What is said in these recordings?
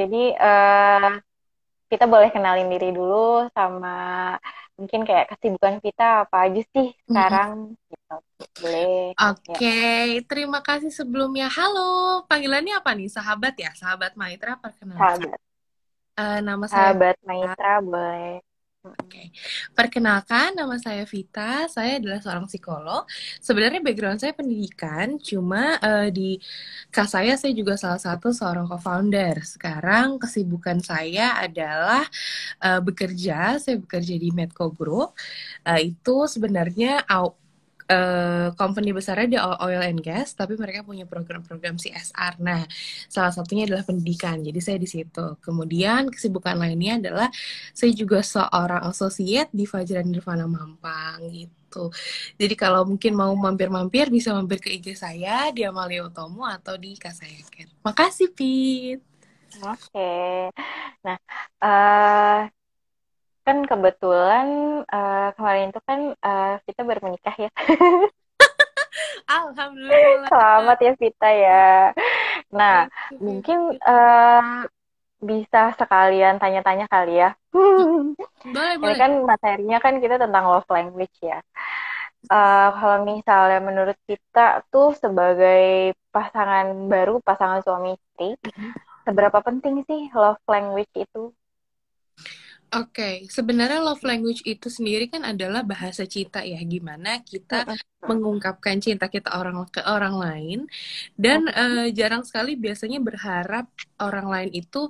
Jadi uh, kita boleh kenalin diri dulu sama mungkin kayak kesibukan kita apa aja sih sekarang mm-hmm. gitu. Boleh. Oke, okay. ya. terima kasih sebelumnya. Halo, panggilannya apa nih? Sahabat ya? Sahabat Maitra perkenalkan. Sahabat. Uh, nama saya Sahabat Maitra boleh. Oke, okay. perkenalkan nama saya Vita. Saya adalah seorang psikolog. Sebenarnya background saya pendidikan, cuma uh, di kas saya saya juga salah satu seorang co-founder. Sekarang kesibukan saya adalah uh, bekerja. Saya bekerja di Medco Group. Uh, itu sebenarnya uh, company besarnya di oil and gas, tapi mereka punya program-program CSR. Nah, salah satunya adalah pendidikan. Jadi saya di situ. Kemudian kesibukan lainnya adalah saya juga seorang associate di Fajran Nirvana Mampang gitu. Jadi kalau mungkin mau mampir-mampir bisa mampir ke IG saya di Amalia Utomo atau di Kasayaken. Makasih, Pit. Oke. Okay. Nah, uh, kan kebetulan uh, kemarin itu kan uh, kita baru menikah ya. Alhamdulillah. Selamat ya Vita ya. Nah, mungkin uh, bisa sekalian tanya-tanya kali ya. boleh, Ini kan materinya kan kita tentang love language ya. Uh, kalau misalnya menurut kita tuh sebagai pasangan baru, pasangan suami istri, mm-hmm. seberapa penting sih love language itu Oke, okay. sebenarnya love language itu sendiri kan adalah bahasa cinta ya, gimana kita mengungkapkan cinta kita orang ke orang lain dan uh, jarang sekali biasanya berharap orang lain itu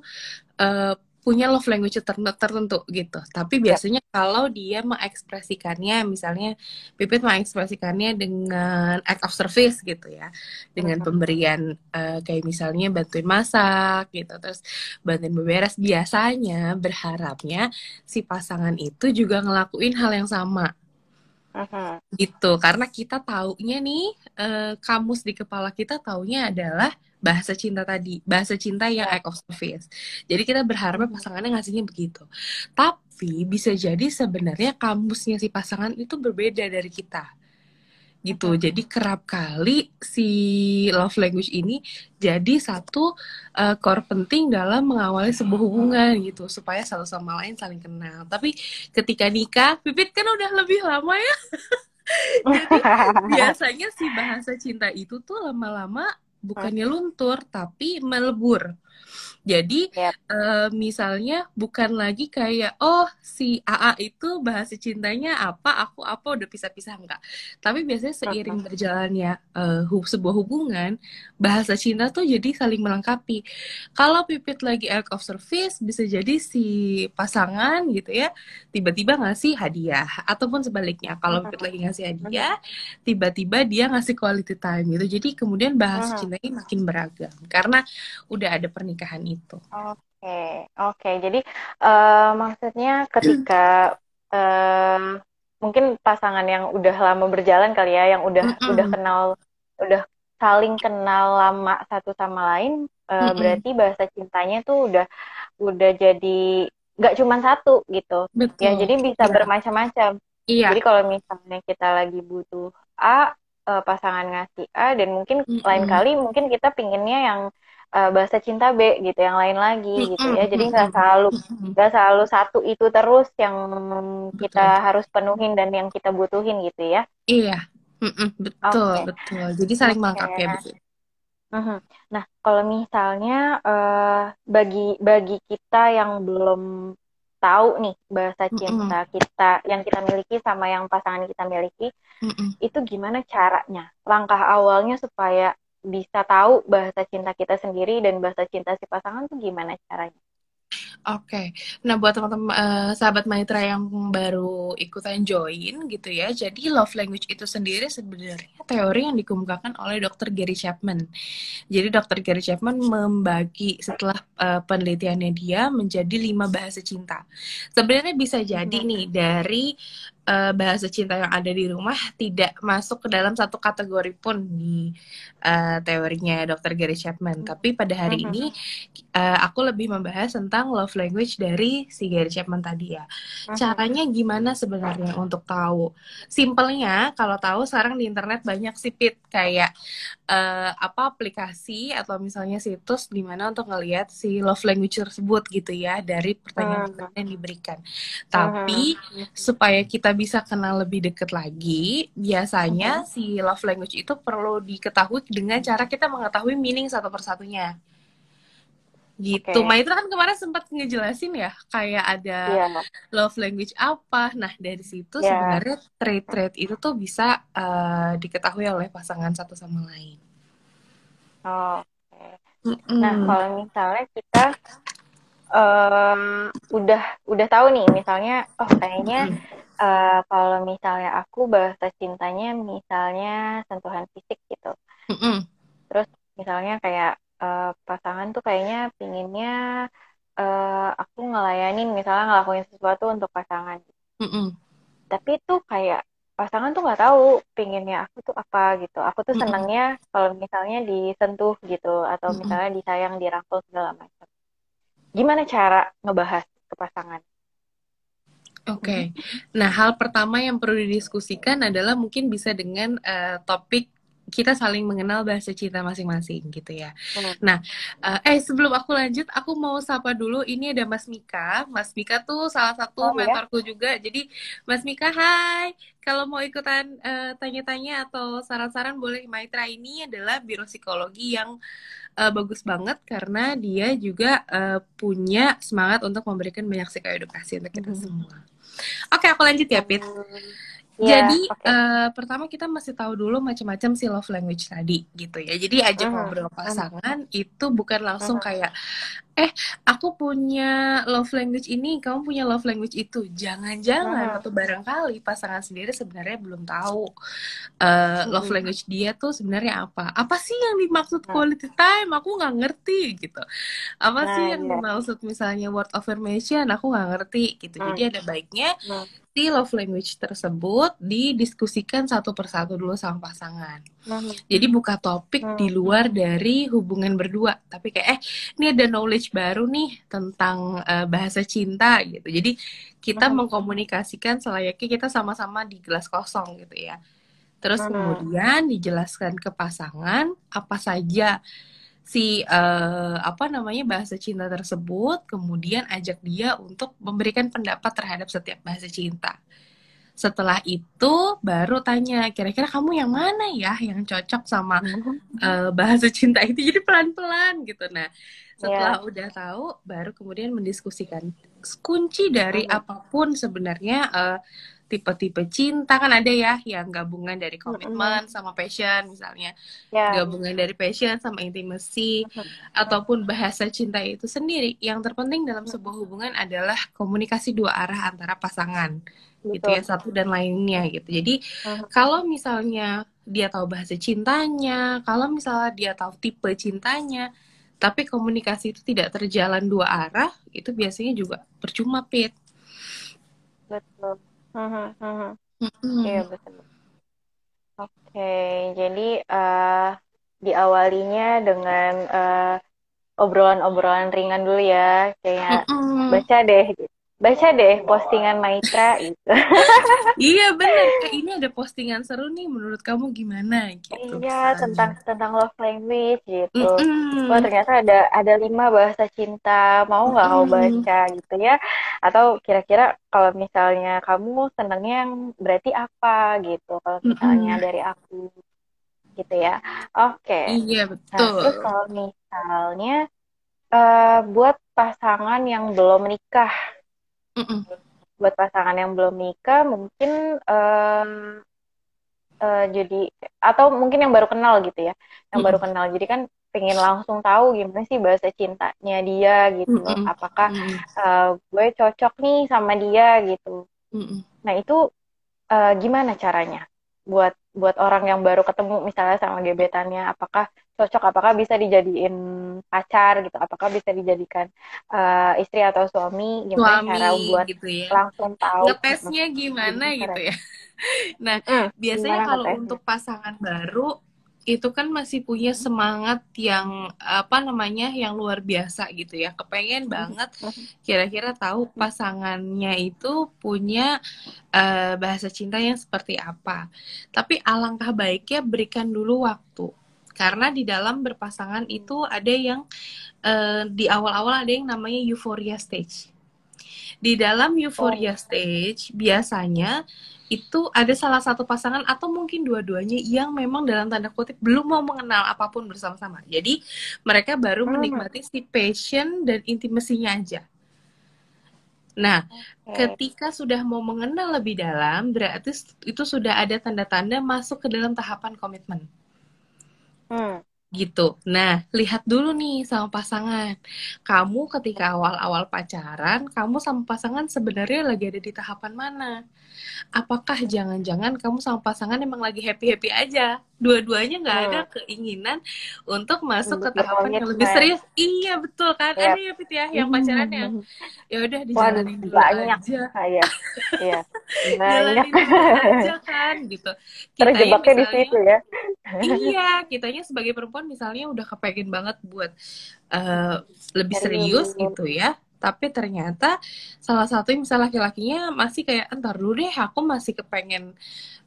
uh, punya love language tertentu gitu. Tapi ya. biasanya yeah. kalau dia mengekspresikannya, misalnya Pipit mengekspresikannya dengan act of service gitu ya, dengan pemberian uh, kayak misalnya bantuin masak gitu, terus bantuin beberes. Biasanya berharapnya si pasangan itu juga ngelakuin hal yang sama. -huh. gitu karena kita taunya nih uh, kamus di kepala kita taunya adalah bahasa cinta tadi, bahasa cinta yang act of service. Jadi kita berharap pasangannya ngasihnya begitu. Tapi bisa jadi sebenarnya kamusnya si pasangan itu berbeda dari kita. Gitu. Jadi kerap kali si love language ini jadi satu uh, core penting dalam mengawali sebuah hubungan gitu supaya satu sama lain saling kenal. Tapi ketika nikah, Pipit kan udah lebih lama ya. jadi biasanya si bahasa cinta itu tuh lama-lama bukannya luntur tapi melebur. Jadi yep. uh, misalnya bukan lagi kayak oh si AA itu bahasa cintanya apa aku apa udah pisah-pisah enggak. Tapi biasanya seiring berjalannya uh, sebuah hubungan bahasa cinta tuh jadi saling melengkapi. Kalau pipit lagi act of service bisa jadi si pasangan gitu ya tiba-tiba ngasih hadiah ataupun sebaliknya kalau pipit lagi ngasih hadiah tiba-tiba dia ngasih quality time gitu. Jadi kemudian bahasa cintanya makin beragam karena udah ada pernikahan itu. Oke, okay, oke. Okay. Jadi uh, maksudnya ketika uh, mungkin pasangan yang udah lama berjalan kali ya, yang udah mm -mm. udah kenal, udah saling kenal lama satu sama lain, uh, mm -mm. berarti bahasa cintanya tuh udah udah jadi nggak cuma satu gitu. Ya, Betul. Ya, jadi bisa ya. bermacam-macam. Iya. Jadi kalau misalnya kita lagi butuh A, uh, pasangan ngasih A dan mungkin mm -hmm. lain kali mungkin kita pinginnya yang uh, bahasa cinta B gitu yang lain lagi gitu ya jadi nggak selalu nggak selalu satu itu terus yang kita betul. harus penuhin dan yang kita butuhin gitu ya iya betul okay. betul jadi saling okay. melengkapi ya betul Nah, kalau misalnya uh, bagi bagi kita yang belum tahu nih bahasa cinta mm -mm. kita yang kita miliki sama yang pasangan kita miliki, mm -mm. itu gimana caranya? Langkah awalnya supaya bisa tahu bahasa cinta kita sendiri dan bahasa cinta si pasangan tuh gimana caranya? Oke, okay. nah buat teman-teman uh, sahabat Maitra yang baru ikutan join gitu ya, jadi love language itu sendiri sebenarnya teori yang dikemukakan oleh Dr. Gary Chapman. Jadi Dr. Gary Chapman membagi setelah uh, penelitiannya dia menjadi lima bahasa cinta. Sebenarnya bisa jadi hmm. nih dari uh, bahasa cinta yang ada di rumah tidak masuk ke dalam satu kategori pun di uh, teorinya Dr. Gary Chapman. Tapi pada hari uh-huh. ini uh, aku lebih membahas tentang love language dari si Gary Chapman tadi ya. Uh-huh. Caranya gimana sebenarnya untuk tahu? Simpelnya kalau tahu sekarang di internet banyak sipit kayak uh, apa aplikasi atau misalnya situs di mana untuk ngelihat si love language tersebut gitu ya dari pertanyaan uh-huh. yang diberikan. Tapi supaya kita bisa kenal lebih deket lagi, biasanya uh-huh. si love language itu perlu diketahui dengan cara kita mengetahui meaning satu persatunya. Gitu. Okay. Maitra kan kemarin sempat ngejelasin ya, kayak ada yeah. love language apa. Nah, dari situ yeah. sebenarnya trait-trait itu tuh bisa uh, diketahui oleh pasangan satu sama lain. Oh, mm -mm. Nah, kalau misalnya kita um, udah udah tahu nih, misalnya, oh kayaknya mm -hmm uh, kalau misalnya aku bahasa cintanya misalnya sentuhan fisik gitu. Mm -hmm. Terus misalnya kayak uh, pasangan tuh kayaknya pinginnya uh, aku ngelayanin misalnya ngelakuin sesuatu untuk pasangan. Mm -hmm. Tapi tuh kayak pasangan tuh nggak tahu pinginnya aku tuh apa gitu. Aku tuh senangnya mm -hmm. kalau misalnya disentuh gitu atau mm -hmm. misalnya disayang, dirangkul segala macam. Gimana cara ngebahas ke pasangan? Oke, okay. nah hal pertama yang perlu didiskusikan adalah mungkin bisa dengan uh, topik kita saling mengenal bahasa cinta masing-masing gitu ya. Hmm. Nah, uh, eh sebelum aku lanjut, aku mau sapa dulu. Ini ada Mas Mika. Mas Mika tuh salah satu oh, ya? mentorku ya? juga. Jadi Mas Mika, hai. Kalau mau ikutan tanya tanya-tanya atau saran-saran boleh. Maitra ini adalah biro psikologi yang uh, bagus banget karena dia juga uh, punya semangat untuk memberikan banyak psikoedukasi untuk kita hmm. semua. Oke, aku lanjut ya, Pit. Yeah, Jadi okay. uh, eh, pertama kita masih tahu dulu macam-macam si love language tadi gitu ya. Jadi ajak uh -huh. ngobrol pasangan uh -huh. itu bukan langsung uh -huh. kayak eh aku punya love language ini, kamu punya love language itu. Jangan-jangan -huh. atau barangkali pasangan sendiri sebenarnya belum tahu uh, love language dia tuh sebenarnya apa. Apa sih yang dimaksud quality time? Aku nggak ngerti gitu. Apa nah, sih yang yeah. dimaksud misalnya word affirmation? Aku nggak ngerti gitu. Jadi ada baiknya si love language tersebut didiskusikan satu persatu dulu sama pasangan. Hmm. Jadi buka topik hmm. di luar dari hubungan berdua, tapi kayak eh ini ada knowledge baru nih tentang uh, bahasa cinta gitu. Jadi kita hmm. mengkomunikasikan selayaknya kita sama-sama di gelas kosong gitu ya. Terus hmm. kemudian dijelaskan ke pasangan apa saja si uh, apa namanya bahasa cinta tersebut kemudian ajak dia untuk memberikan pendapat terhadap setiap bahasa cinta setelah itu baru tanya kira-kira kamu yang mana ya yang cocok sama uh, bahasa cinta itu? Jadi pelan-pelan gitu. Nah setelah yeah. udah tahu baru kemudian mendiskusikan. Kunci dari apa pun sebenarnya uh, tipe-tipe cinta kan ada ya yang gabungan dari komitmen mm-hmm. sama passion misalnya yeah. gabungan dari passion sama intimacy mm-hmm. ataupun bahasa cinta itu sendiri yang terpenting dalam sebuah hubungan adalah komunikasi dua arah antara pasangan Betul. gitu ya satu dan lainnya gitu jadi mm-hmm. kalau misalnya dia tahu bahasa cintanya kalau misalnya dia tahu tipe cintanya tapi komunikasi itu tidak terjalan dua arah itu biasanya juga percuma pit betul Iya betul. Oke, jadi uh, diawalinya dengan uh, obrolan-obrolan ringan dulu ya, kayak baca deh gitu baca deh postingan Maitra itu. iya benar. Kayak ini ada postingan seru nih. Menurut kamu gimana? Gitu, iya tentang tentang love language gitu. Mm -mm. Wah ternyata ada ada lima bahasa cinta. Mau nggak mm -mm. kau baca gitu ya? Atau kira-kira kalau misalnya kamu senangnya yang berarti apa gitu? Kalau misalnya mm -mm. dari aku gitu ya. Oke. Okay. Iya betul. Nah, terus kalau misalnya uh, buat pasangan yang belum menikah Mm-mm. Buat pasangan yang belum nikah mungkin um, uh, jadi atau mungkin yang baru kenal gitu ya, yang mm baru kenal. Jadi kan pengen langsung tahu gimana sih bahasa cintanya dia gitu. Mm-mm. Apakah uh, gue cocok nih sama dia gitu. Mm-mm. Nah itu uh, gimana caranya buat buat orang yang baru ketemu misalnya sama gebetannya, apakah cocok? Apakah bisa dijadiin pacar gitu? Apakah bisa dijadikan uh, istri atau suami? Gimana suami, cara buat gitu ya. langsung tahu ngetesnya gimana gitu ya? nah hmm, biasanya kalau untuk pasangan baru itu kan masih punya semangat yang apa namanya yang luar biasa gitu ya. Kepengen hmm. banget kira-kira tahu pasangannya itu punya uh, bahasa cinta yang seperti apa. Tapi alangkah baiknya berikan dulu waktu karena di dalam berpasangan itu ada yang uh, di awal-awal ada yang namanya euphoria stage. Di dalam euphoria oh. stage biasanya itu ada salah satu pasangan atau mungkin dua-duanya yang memang dalam tanda kutip belum mau mengenal apa pun bersama-sama. Jadi mereka baru hmm. menikmati si passion dan intimasinya aja. Nah, okay. ketika sudah mau mengenal lebih dalam, berarti itu sudah ada tanda-tanda masuk ke dalam tahapan komitmen. Hmm. Gitu. Nah, lihat dulu nih sama pasangan. Kamu ketika awal-awal pacaran, kamu sama pasangan sebenarnya lagi ada di tahapan mana? apakah jangan-jangan kamu sama pasangan emang lagi happy-happy aja? Dua-duanya nggak hmm. ada keinginan untuk masuk ke tahapan yang lebih serius. Iya betul kan? Yep. Ada ya Pit ya yang pacaran yang ya udah dijalanin dulu banyak. aja. Iya. Iya. Jalanin dulu aja kan gitu. Terjebaknya di situ ya. iya, kitanya sebagai perempuan misalnya udah kepengen banget buat uh, lebih serius gitu ya. Tapi ternyata salah satu misalnya laki-lakinya masih kayak entar dulu deh aku masih kepengen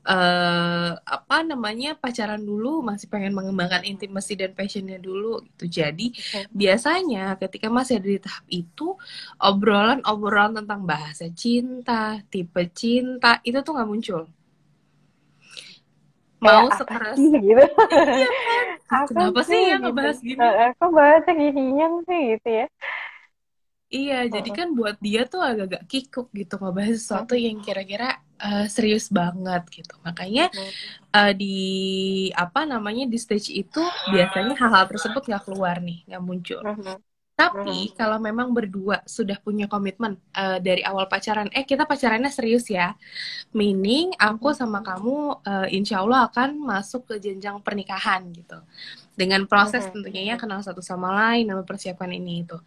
uh, apa namanya pacaran dulu masih pengen mengembangkan intimasi dan passionnya dulu gitu. Jadi okay. biasanya ketika masih ada di tahap itu obrolan-obrolan tentang bahasa cinta tipe cinta itu tuh nggak muncul mau stres gitu. Iya kan? Kenapa sih yang ngebahas gini? Aku bahasnya yang sih gitu ya? Iya, oh. jadi kan buat dia tuh agak-agak kikuk gitu ngebahas sesuatu yang kira-kira uh, serius banget gitu. Makanya uh, di apa namanya di stage itu biasanya hal-hal tersebut nggak keluar nih, nggak muncul. Tapi hmm. kalau memang berdua sudah punya komitmen uh, dari awal pacaran, eh kita pacarannya serius ya, meaning aku sama kamu uh, insya Allah akan masuk ke jenjang pernikahan gitu, dengan proses hmm. tentunya ya kenal satu sama lain dan mempersiapkan ini itu.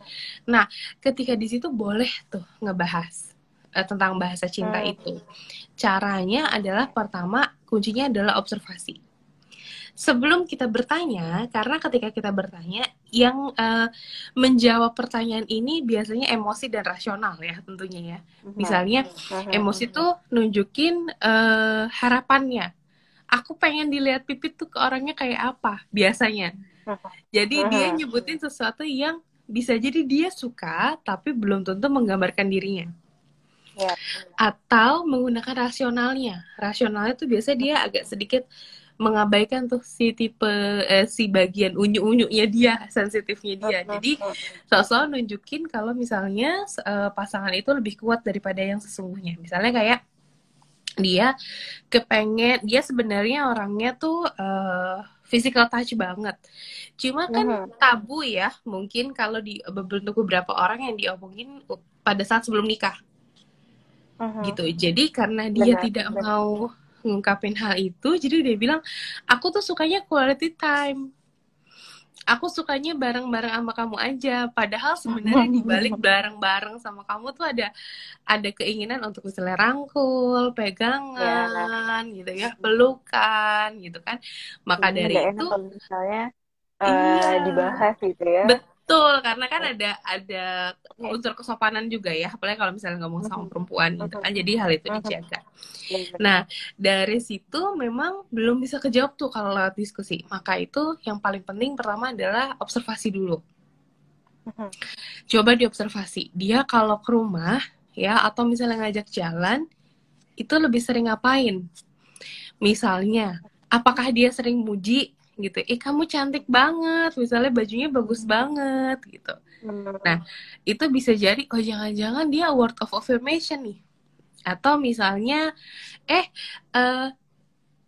Nah, ketika di situ boleh tuh ngebahas uh, tentang bahasa cinta hmm. itu. Caranya adalah pertama kuncinya adalah observasi sebelum kita bertanya, karena ketika kita bertanya, yang uh, menjawab pertanyaan ini biasanya emosi dan rasional ya tentunya ya. Mhm. Misalnya mhm. emosi tuh nunjukin uh, harapannya. Aku pengen dilihat pipit tuh ke orangnya kayak apa biasanya. Mhm. Jadi dia nyebutin sesuatu yang bisa jadi dia suka tapi belum tentu menggambarkan dirinya. Ya. Atau menggunakan rasionalnya. Rasionalnya tuh biasanya dia agak sedikit mengabaikan tuh si tipe eh, si bagian unyu-unyunya dia, sensitifnya dia. Jadi sosok nunjukin kalau misalnya uh, pasangan itu lebih kuat daripada yang sesungguhnya. Misalnya kayak dia kepengen dia sebenarnya orangnya tuh uh, physical touch banget. Cuma kan uh -huh. tabu ya, mungkin kalau di beberapa orang yang diomongin pada saat sebelum nikah. Uh -huh. Gitu. Jadi karena dia benar, tidak benar. mau ngungkapin hal itu jadi dia bilang aku tuh sukanya quality time. Aku sukanya bareng-bareng sama kamu aja. Padahal sebenarnya di balik bareng-bareng sama kamu tuh ada ada keinginan untuk misalnya rangkul pegangan ya. gitu ya pelukan gitu kan. Maka Jadi dari itu misalnya uh, iya, dibahas gitu ya. Betul, karena kan ada ada unsur kesopanan juga ya, apalagi kalau misalnya ngomong sama perempuan gitu kan, jadi hal itu dijaga. Nah, dari situ memang belum bisa kejawab tuh kalau lewat diskusi. Maka itu yang paling penting pertama adalah observasi dulu. Coba diobservasi, dia kalau ke rumah ya atau misalnya ngajak jalan itu lebih sering ngapain? Misalnya, apakah dia sering muji gitu. Eh kamu cantik banget misalnya bajunya bagus banget gitu. Hmm. nah itu bisa jadi oh jangan-jangan dia word of affirmation nih. Atau misalnya eh uh,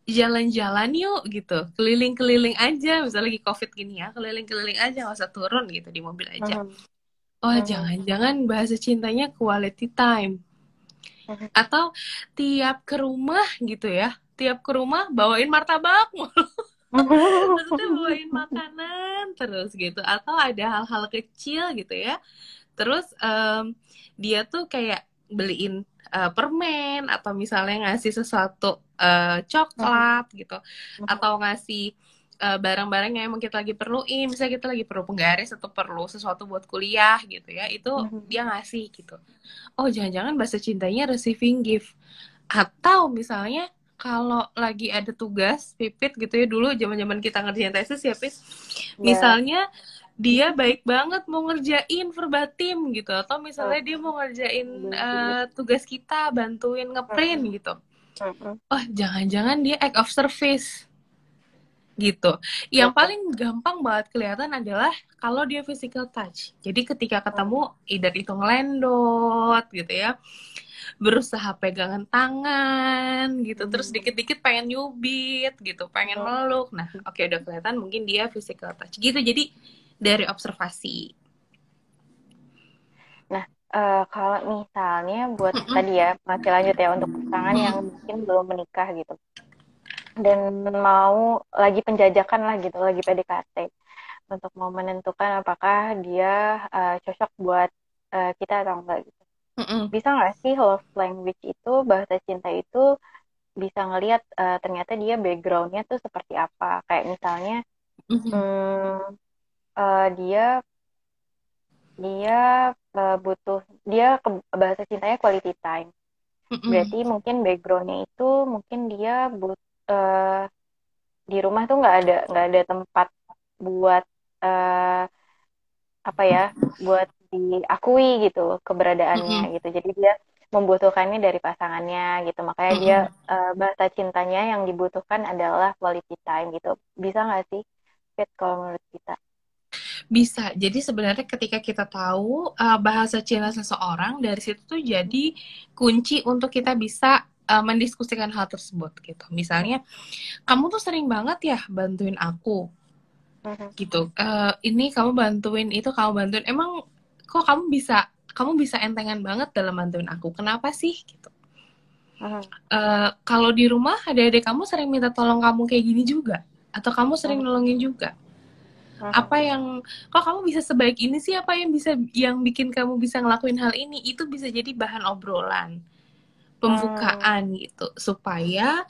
jalan-jalan yuk gitu. Keliling-keliling aja misalnya lagi covid gini ya keliling-keliling aja nggak usah turun gitu di mobil aja. Hmm. oh hmm. jangan-jangan bahasa cintanya quality time. Atau tiap ke rumah gitu ya. Tiap ke rumah bawain martabak mulu maksudnya bawain makanan terus gitu. Atau ada hal-hal kecil gitu ya. Terus um, dia tuh kayak beliin uh, permen atau misalnya ngasih sesuatu uh, coklat gitu. Atau ngasih barang eh, barang-barang yang emang kita lagi perluin. Misalnya kita lagi perlu penggaris atau perlu sesuatu buat kuliah gitu ya. Itu mm-hmm. dia ngasih gitu. Oh jangan-jangan bahasa cintanya receiving gift. Atau misalnya kalau lagi ada tugas pipit gitu ya dulu zaman-zaman kita ngerjain tesis ya pit yeah. misalnya dia baik banget mau ngerjain verbatim gitu atau misalnya dia mau ngerjain uh, tugas kita bantuin ngeprint gitu. Oh jangan-jangan dia act of service gitu. Yang paling gampang banget kelihatan adalah kalau dia physical touch. Jadi ketika ketemu, either itu ngelendot gitu ya, berusaha pegangan tangan gitu, terus dikit-dikit pengen nyubit gitu, pengen meluk. Nah, oke okay, udah kelihatan mungkin dia physical touch gitu. Jadi dari observasi. Nah, uh, kalau misalnya buat mm -hmm. tadi ya masih lanjut ya untuk pasangan yang mungkin belum menikah gitu dan mau lagi penjajakan lah gitu, lagi PDKT untuk mau menentukan apakah dia uh, cocok buat uh, kita atau enggak gitu. Mm -mm. Bisa nggak sih love language itu bahasa cinta itu bisa ngelihat uh, ternyata dia backgroundnya tuh seperti apa? Kayak misalnya mm -hmm. um, uh, dia dia uh, butuh dia ke bahasa cintanya quality time. Mm -mm. Berarti mungkin backgroundnya itu mungkin dia butuh uh, di rumah tuh nggak ada nggak ada tempat buat uh, apa ya buat diakui gitu keberadaannya mm -hmm. gitu. Jadi dia membutuhkannya dari pasangannya gitu. Makanya mm -hmm. dia uh, bahasa cintanya yang dibutuhkan adalah quality time gitu. Bisa nggak sih Fit kalau menurut kita? Bisa. Jadi sebenarnya ketika kita tahu uh, bahasa cinta seseorang dari situ tuh jadi kunci untuk kita bisa uh, mendiskusikan hal tersebut gitu. Misalnya, kamu tuh sering banget ya bantuin aku, uh-huh. gitu. Uh, ini kamu bantuin itu kamu bantuin. Emang kok kamu bisa kamu bisa entengan banget dalam bantuin aku? Kenapa sih? Gitu. Uh, kalau di rumah ada adik kamu sering minta tolong kamu kayak gini juga, atau kamu sering uh-huh. nolongin juga. Apa yang kok kamu bisa sebaik ini sih? Apa yang bisa yang bikin kamu bisa ngelakuin hal ini? Itu bisa jadi bahan obrolan pembukaan hmm. gitu supaya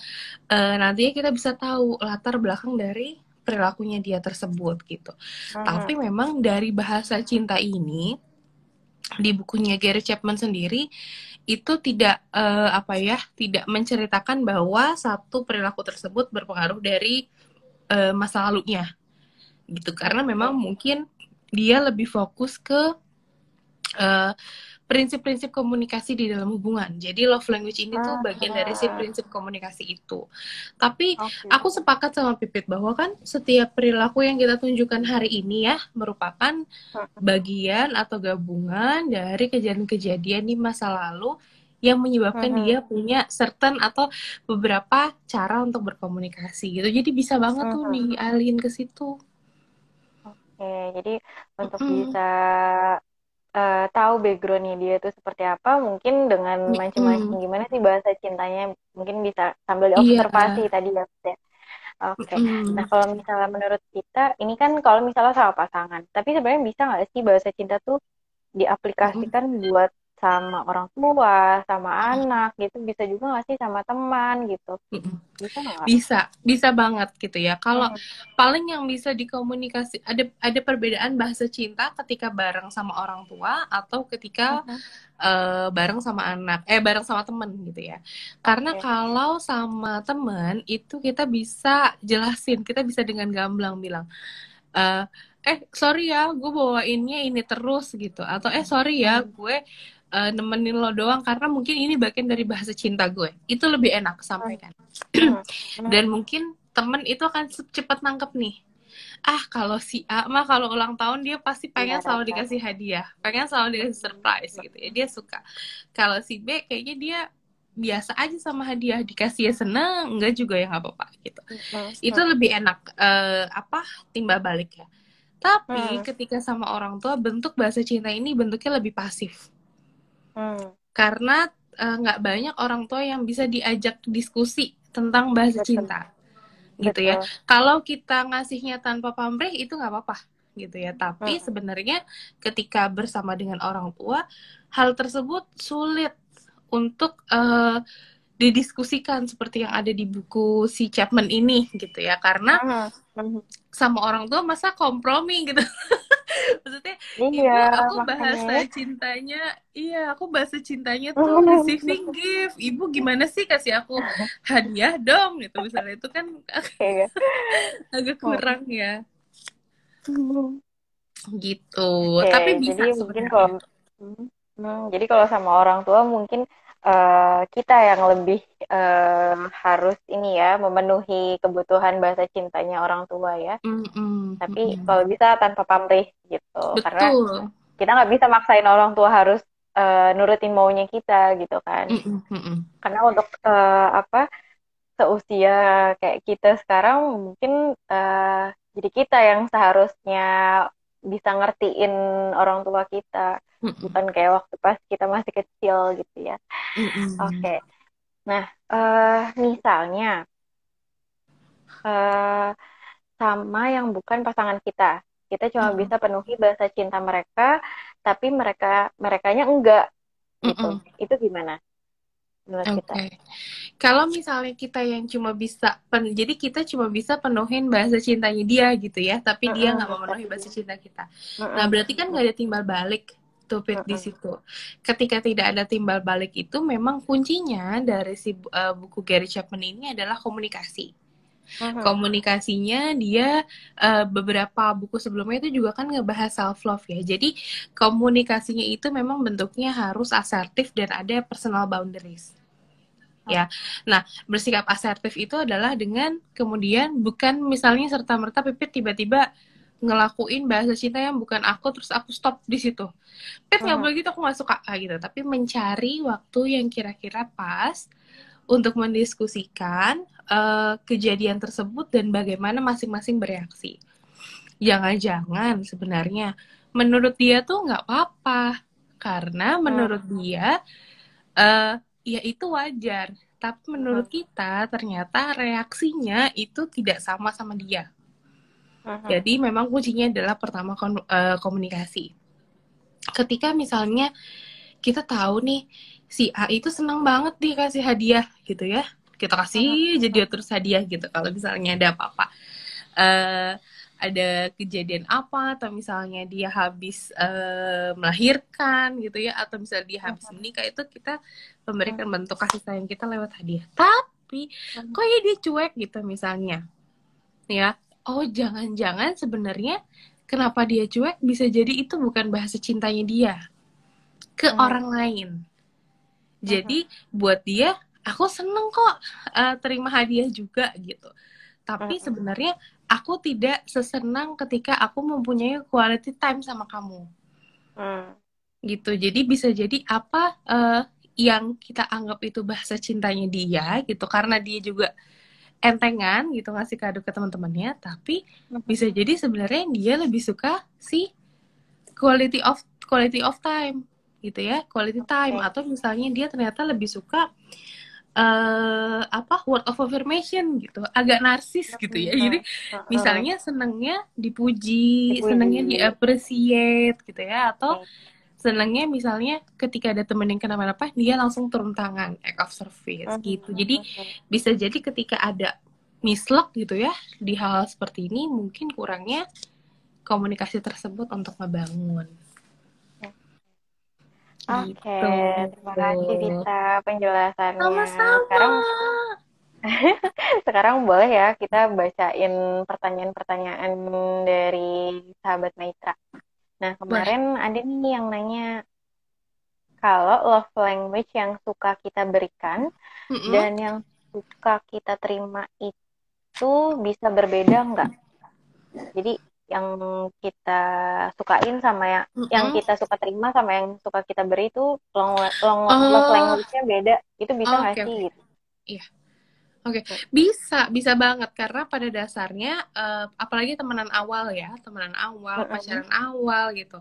uh, nantinya kita bisa tahu latar belakang dari perilakunya dia tersebut gitu. Hmm. Tapi memang dari bahasa cinta ini di bukunya Gary Chapman sendiri itu tidak uh, apa ya tidak menceritakan bahwa satu perilaku tersebut berpengaruh dari uh, masa lalunya gitu karena memang mungkin dia lebih fokus ke uh, prinsip-prinsip komunikasi di dalam hubungan. Jadi love language ini tuh bagian dari si prinsip komunikasi itu. Tapi okay. aku sepakat sama Pipit bahwa kan setiap perilaku yang kita tunjukkan hari ini ya merupakan bagian atau gabungan dari kejadian-kejadian di masa lalu yang menyebabkan dia punya certain atau beberapa cara untuk berkomunikasi gitu. Jadi bisa banget tuh dialihin ke situ. Oke, jadi untuk uh-huh. bisa uh, tahu backgroundnya dia tuh seperti apa mungkin dengan macam-macam mm. gimana sih bahasa cintanya mungkin bisa sambil iya. diobservasi yeah. tadi ya Oke, okay. mm. nah kalau misalnya menurut kita ini kan kalau misalnya sama pasangan, tapi sebenarnya bisa nggak sih bahasa cinta tuh diaplikasikan mm. buat sama orang tua, sama anak gitu bisa juga nggak sih sama teman gitu? Bisa gak? Bisa, bisa banget gitu ya. Kalau hmm. paling yang bisa dikomunikasi ada ada perbedaan bahasa cinta ketika bareng sama orang tua atau ketika hmm. uh, bareng sama anak, eh bareng sama temen gitu ya. Karena okay. kalau sama temen itu kita bisa jelasin, kita bisa dengan gamblang bilang. Uh, eh sorry ya gue bawainnya ini terus gitu atau eh sorry ya gue uh, nemenin lo doang karena mungkin ini bagian dari bahasa cinta gue. Itu lebih enak sampaikan hmm. dan mungkin temen itu akan cepat nangkep nih. Ah kalau si A mah kalau ulang tahun dia pasti pengen ya, selalu dikasih hadiah. Pengen selalu dikasih surprise gitu ya. Dia suka. Kalau si B kayaknya dia biasa aja sama hadiah. Dikasih ya seneng enggak juga ya nggak apa-apa gitu. Itu lebih enak uh, apa timbal balik ya. Tapi hmm. ketika sama orang tua bentuk bahasa cinta ini bentuknya lebih pasif Hmm. Karena eh, nggak uh, banyak orang tua yang bisa diajak diskusi tentang bahasa Betul. cinta. gitu ya kalau kita ngasihnya tanpa pamrih itu nggak apa-apa gitu ya tapi hmm. sebenarnya ketika bersama dengan orang tua hal tersebut sulit untuk uh, didiskusikan seperti yang ada di buku si Chapman ini gitu ya. Karena hmm. sama orang tua masa kompromi gitu. Maksudnya iya, ibu aku makanya. bahasa cintanya iya aku bahasa cintanya tuh receiving gift. Ibu gimana sih kasih aku hadiah dong gitu misalnya. Itu kan okay. agak kurang ya. Gitu. Okay, tapi bisa jadi mungkin kalau hmm, jadi kalau sama orang tua mungkin uh, kita yang lebih uh, harus ini ya memenuhi kebutuhan bahasa cintanya orang tua ya. Mm -mm, Tapi mm -mm. kalau bisa tanpa pamrih gitu, Betul. karena kita nggak bisa maksain orang tua harus uh, nurutin maunya kita gitu kan. Mm -mm, Karena untuk uh, apa seusia kayak kita sekarang mungkin uh, jadi kita yang seharusnya bisa ngertiin orang tua kita. Bukan kayak waktu pas kita masih kecil gitu ya. Oke. Okay. nah uh, misalnya uh, sama yang bukan pasangan kita. Kita cuma mm-hmm. bisa penuhi bahasa cinta mereka tapi mereka merekanya enggak gitu. Mm-hmm. itu gimana Oke. Okay. Kalau misalnya kita yang cuma bisa pen, jadi kita cuma bisa penuhin bahasa cintanya dia gitu ya, tapi uh -uh, dia nggak memenuhi bahasa cinta kita. Uh -uh. Nah berarti kan nggak ada timbal balik tuh uh -uh. di situ. Ketika tidak ada timbal balik itu, memang kuncinya dari si uh, buku Gary Chapman ini adalah komunikasi. Uh-huh. Komunikasinya dia uh, beberapa buku sebelumnya itu juga kan ngebahas self love ya. Jadi komunikasinya itu memang bentuknya harus asertif dan ada personal boundaries ya. Nah, bersikap asertif itu adalah dengan kemudian bukan misalnya serta merta Pipit tiba-tiba ngelakuin bahasa cinta yang bukan aku terus aku stop di situ. Pipit nggak boleh gitu aku nggak suka ah, gitu, tapi mencari waktu yang kira-kira pas untuk mendiskusikan uh, kejadian tersebut dan bagaimana masing-masing bereaksi. Jangan-jangan sebenarnya menurut dia tuh nggak apa-apa karena menurut dia uh, ya itu wajar. Tapi menurut kita ternyata reaksinya itu tidak sama sama dia. Uh-huh. Jadi memang kuncinya adalah pertama eh, komunikasi. Ketika misalnya kita tahu nih si A itu senang banget dikasih hadiah gitu ya, kita kasih uh-huh. jadi terus hadiah gitu. Kalau misalnya ada apa-apa. Uh, ada kejadian apa atau misalnya dia habis uh, melahirkan gitu ya atau misalnya dia habis menikah itu kita memberikan bentuk kasih sayang kita lewat hadiah. Tapi kok ya dia cuek gitu misalnya? Ya oh jangan-jangan sebenarnya kenapa dia cuek bisa jadi itu bukan bahasa cintanya dia ke hmm. orang lain. Jadi buat dia aku seneng kok uh, terima hadiah juga gitu tapi hmm. sebenarnya aku tidak sesenang ketika aku mempunyai quality time sama kamu. Hmm. Gitu. Jadi bisa jadi apa uh, yang kita anggap itu bahasa cintanya dia gitu karena dia juga entengan gitu ngasih kado ke teman-temannya, tapi hmm. bisa jadi sebenarnya dia lebih suka si quality of quality of time gitu ya, quality time okay. atau misalnya dia ternyata lebih suka uh, apa word of affirmation gitu. Agak narsis gitu ya. Jadi misalnya senangnya dipuji, senangnya diapresiate gitu ya. Atau senangnya misalnya ketika ada temen yang kenapa-napa dia langsung turun tangan act of service gitu. jadi bisa jadi ketika ada mislek gitu ya di hal, hal seperti ini mungkin kurangnya komunikasi tersebut untuk ngebangun Oke, okay, gitu. terima kasih Dita penjelasannya. Sama-sama. Sekarang sekarang boleh ya kita bacain pertanyaan-pertanyaan dari sahabat Maitra. Nah, kemarin boleh. ada nih yang nanya kalau love language yang suka kita berikan mm -hmm. dan yang suka kita terima itu bisa berbeda nggak? Jadi yang kita sukain sama yang mm-hmm. yang kita suka terima sama yang suka kita beri itu long long oh. love language-nya beda itu bisa nggak oh, okay, sih okay. gitu iya Oke, okay. bisa, bisa banget karena pada dasarnya, uh, apalagi temenan awal ya, temenan awal, mm-hmm. pacaran awal gitu,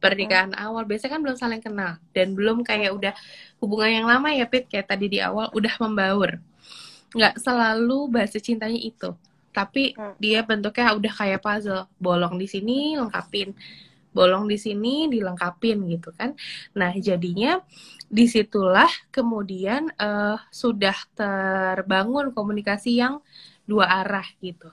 pernikahan mm-hmm. awal, biasanya kan belum saling kenal dan belum kayak udah hubungan yang lama ya, Pit, kayak tadi di awal udah membaur. Nggak selalu bahasa cintanya itu tapi hmm. dia bentuknya udah kayak puzzle. Bolong di sini lengkapin. Bolong di sini dilengkapin gitu kan. Nah jadinya di situlah kemudian uh, sudah terbangun komunikasi yang dua arah gitu.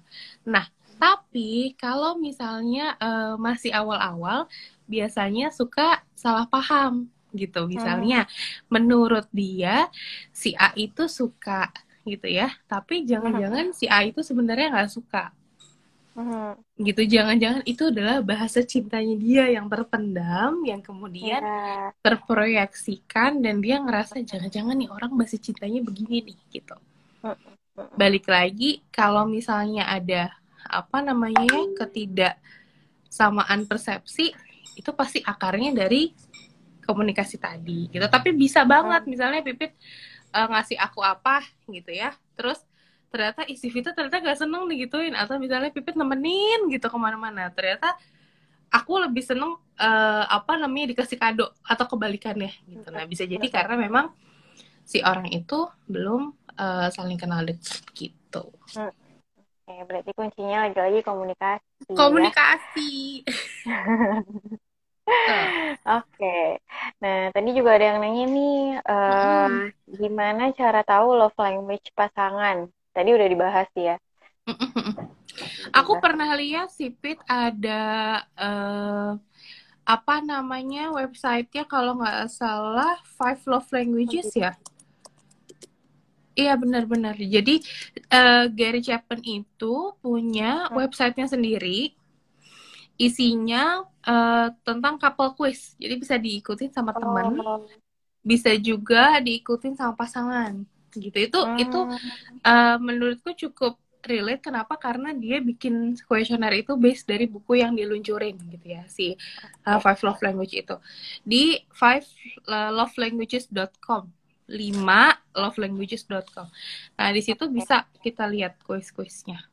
Nah tapi kalau misalnya uh, masih awal-awal biasanya suka salah paham gitu. Misalnya hmm. menurut dia si A itu suka gitu ya. Tapi jangan-jangan si A itu sebenarnya nggak suka. Gitu jangan-jangan itu adalah bahasa cintanya dia yang terpendam yang kemudian yeah. terproyeksikan dan dia ngerasa jangan-jangan nih orang bahasa cintanya begini nih gitu. Balik lagi kalau misalnya ada apa namanya ya ketidaksamaan persepsi itu pasti akarnya dari komunikasi tadi gitu. Tapi bisa banget misalnya pipit uh, ngasih aku apa gitu ya terus ternyata isi Vita ternyata gak seneng digituin atau misalnya pipit nemenin gitu ke mana-mana ternyata aku lebih seneng uh, apa namanya dikasih kado atau kebalikannya gitu nah bisa jadi karena memang si orang itu belum uh, saling kenal dekat gitu hmm. Oke, berarti kuncinya lagi-lagi komunikasi. Ya. Komunikasi. Ya? Oke, nah tadi juga ada yang nanya nih, uh, mm. gimana cara tahu love language pasangan? Tadi udah dibahas ya. Aku pernah lihat sih Pit ada uh, apa namanya websitenya kalau nggak salah Five Love Languages ya. Iya benar-benar. Jadi uh, Gary Chapman itu punya websitenya sendiri isinya uh, tentang couple quiz. Jadi bisa diikutin sama teman, oh. bisa juga diikutin sama pasangan. Gitu. Itu hmm. itu uh, menurutku cukup relate kenapa? Karena dia bikin kuesioner itu base dari buku yang diluncurin gitu ya si uh, Five Love Language itu di five lovelanguages.com 5 lovelanguages.com. Nah, di situ bisa kita lihat kuis-kuisnya.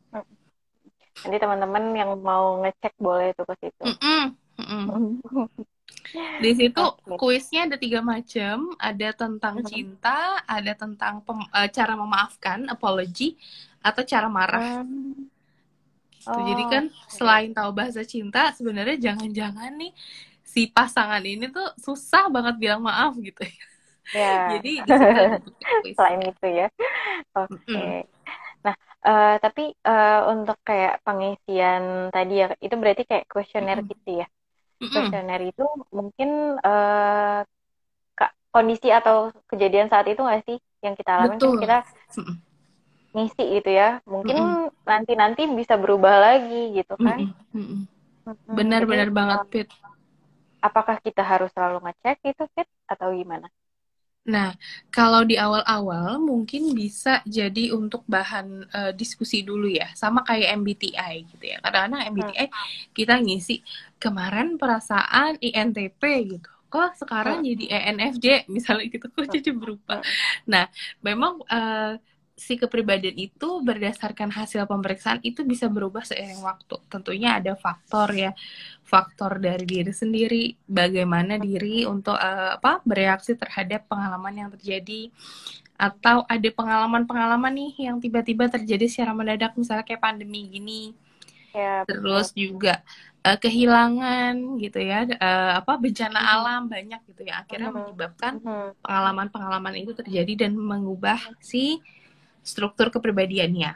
Nanti teman-teman yang mau ngecek boleh tuh ke situ. Mm -mm. Mm -mm. Di situ okay. kuisnya ada tiga macam, ada tentang mm-hmm. cinta, ada tentang pem, uh, cara memaafkan, apology, atau cara marah. Mm. Oh, Jadi kan okay. selain tahu bahasa cinta, sebenarnya jangan-jangan nih si pasangan ini tuh susah banget bilang maaf gitu ya. Yeah. Jadi selain itu ya. Oke. Okay. Mm Nah, uh, tapi uh, untuk kayak pengisian tadi ya, itu berarti kayak kuesioner mm. gitu ya. Kuesioner itu mungkin uh, kondisi atau kejadian saat itu nggak sih yang kita alami kan kita ngisi gitu ya. Mungkin nanti-nanti bisa berubah lagi gitu kan. Benar-benar banget, Pit. Apakah kita harus selalu ngecek itu, Pit, atau gimana? Nah, kalau di awal-awal mungkin bisa jadi untuk bahan uh, diskusi dulu ya, sama kayak MBTI gitu ya. Kadang-kadang MBTI hmm. kita ngisi kemarin perasaan INTP gitu. Kok sekarang hmm. jadi ENFJ misalnya gitu, kok jadi berubah. Hmm. Nah, memang uh, si kepribadian itu berdasarkan hasil pemeriksaan itu bisa berubah seiring waktu. Tentunya ada faktor ya, faktor dari diri sendiri, bagaimana diri untuk uh, apa bereaksi terhadap pengalaman yang terjadi atau ada pengalaman-pengalaman nih yang tiba-tiba terjadi secara mendadak misalnya kayak pandemi gini. Ya, Terus juga uh, kehilangan gitu ya, uh, apa bencana hmm. alam banyak gitu ya akhirnya hmm. menyebabkan hmm. pengalaman-pengalaman itu terjadi dan mengubah si struktur kepribadiannya.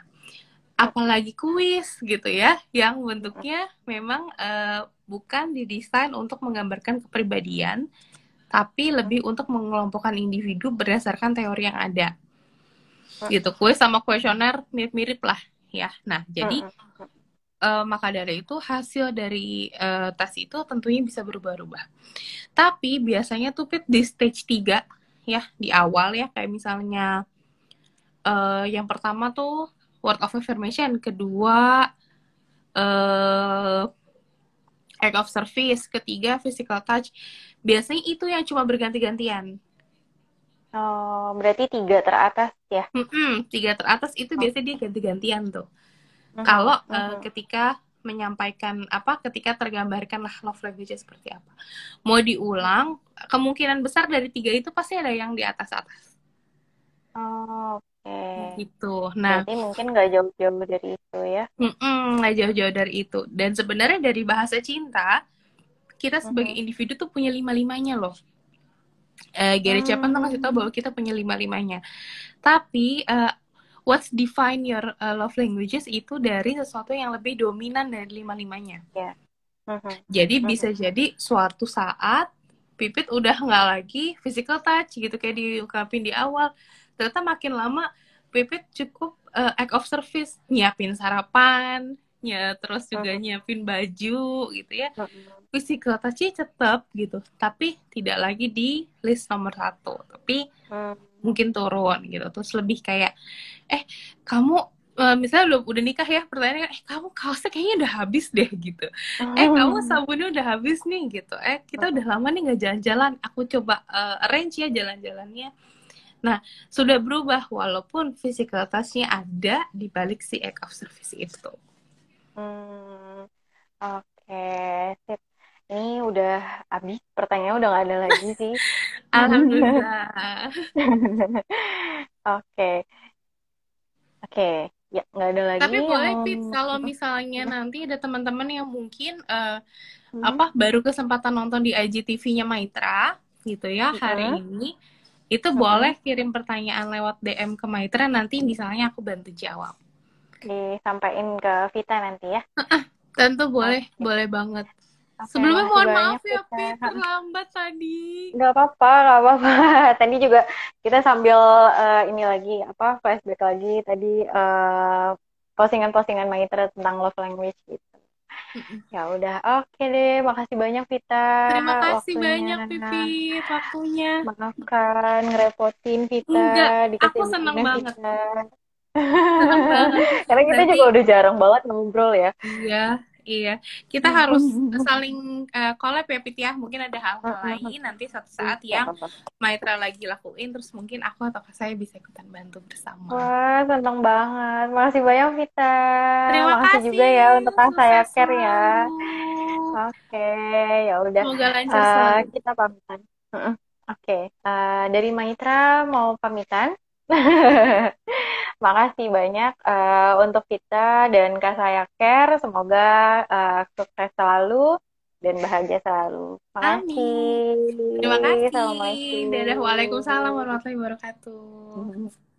Apalagi kuis gitu ya, yang bentuknya memang uh, bukan didesain untuk menggambarkan kepribadian, tapi lebih untuk mengelompokkan individu berdasarkan teori yang ada. Gitu, kuis sama kuesioner mirip-mirip lah ya. Nah, jadi uh, maka dari itu hasil dari uh, tes itu tentunya bisa berubah-ubah. Tapi biasanya tuh Pit di stage 3 ya di awal ya kayak misalnya uh, yang pertama tuh word of affirmation, kedua uh, act of service, ketiga physical touch. Biasanya itu yang cuma berganti-gantian. Oh, berarti tiga teratas ya? Mm-mm, tiga teratas itu biasanya dia ganti-gantian tuh. Mm-hmm. Kalau uh, ketika menyampaikan apa, ketika tergambarkan lah love language seperti apa. Mau diulang, kemungkinan besar dari tiga itu pasti ada yang di atas-atas. Oh, Okay. Gitu. Nah, berarti mungkin nggak jauh-jauh dari itu ya? Nggak jauh-jauh dari itu. Dan sebenarnya dari bahasa cinta, kita sebagai uh-huh. individu tuh punya lima-limanya loh. Uh, Gary hmm. Chapman tuh ngasih tahu bahwa kita punya lima-limanya. Tapi uh, what's define your uh, love languages itu dari sesuatu yang lebih dominan dari lima-limanya. Yeah. Uh-huh. Jadi uh-huh. bisa jadi suatu saat Pipit udah nggak lagi physical touch gitu kayak diungkapin di awal. Ternyata makin lama Pipit cukup uh, act of service, nyiapin sarapan, ya terus juga nyiapin baju gitu ya. Physical touch tetap gitu, tapi tidak lagi di list nomor satu, tapi mungkin turun gitu. Terus lebih kayak, eh kamu uh, misalnya udah udah nikah ya? Pertanyaannya eh kamu kaosnya kayaknya udah habis deh gitu. Oh. eh kamu sabunnya udah habis nih gitu. Eh kita udah lama nih nggak jalan-jalan. Aku coba uh, arrange ya jalan-jalannya nah sudah berubah walaupun physical touch-nya ada di balik si act of service itu. Hmm, oke okay. sip. Ini udah habis pertanyaan udah nggak ada lagi sih. Alhamdulillah. Oke. Oke okay ya nggak ada lagi tapi boleh tips kalau misalnya nanti ada teman-teman yang mungkin uh, hmm. apa baru kesempatan nonton di IGTV-nya Maitra gitu ya hmm. hari ini itu hmm. boleh kirim pertanyaan lewat DM ke Maitra nanti misalnya aku bantu jawab disampaikan ke Vita nanti ya tentu boleh okay. boleh banget Okay, Sebelumnya mohon maaf ya, Pi, terlambat tadi. Gak apa-apa, gak apa-apa. Tadi juga kita sambil uh, ini lagi, apa, flashback lagi. Tadi uh, postingan-postingan Maitra tentang love language gitu. Ya udah, oke deh. Makasih banyak Vita. Terima kasih waktunya. banyak Pipi waktunya. Maafkan ngerepotin Vita. Enggak, aku seneng banget. seneng banget. Karena kita juga udah jarang banget ngobrol ya. Iya. Iya, kita harus saling uh, collab ya Pit ya. Mungkin ada hal-hal lain nanti suatu saat yang Maitra lagi lakuin, terus mungkin aku atau saya bisa ikutan bantu bersama. Wah, seneng banget. Makasih banyak Vita. Terima Makasih kasih juga ya untuk saya care ya. Oke, ya udah. Semoga lancar uh, Kita pamitan. Oke, okay. uh, dari Maitra mau pamitan. Makasih banyak uh, untuk kita dan Kak Saya Care. Semoga uh, sukses selalu dan bahagia selalu. Makasih. Terima kasih. Assalamualaikum. Dadah. Waalaikumsalam warahmatullahi wabarakatuh.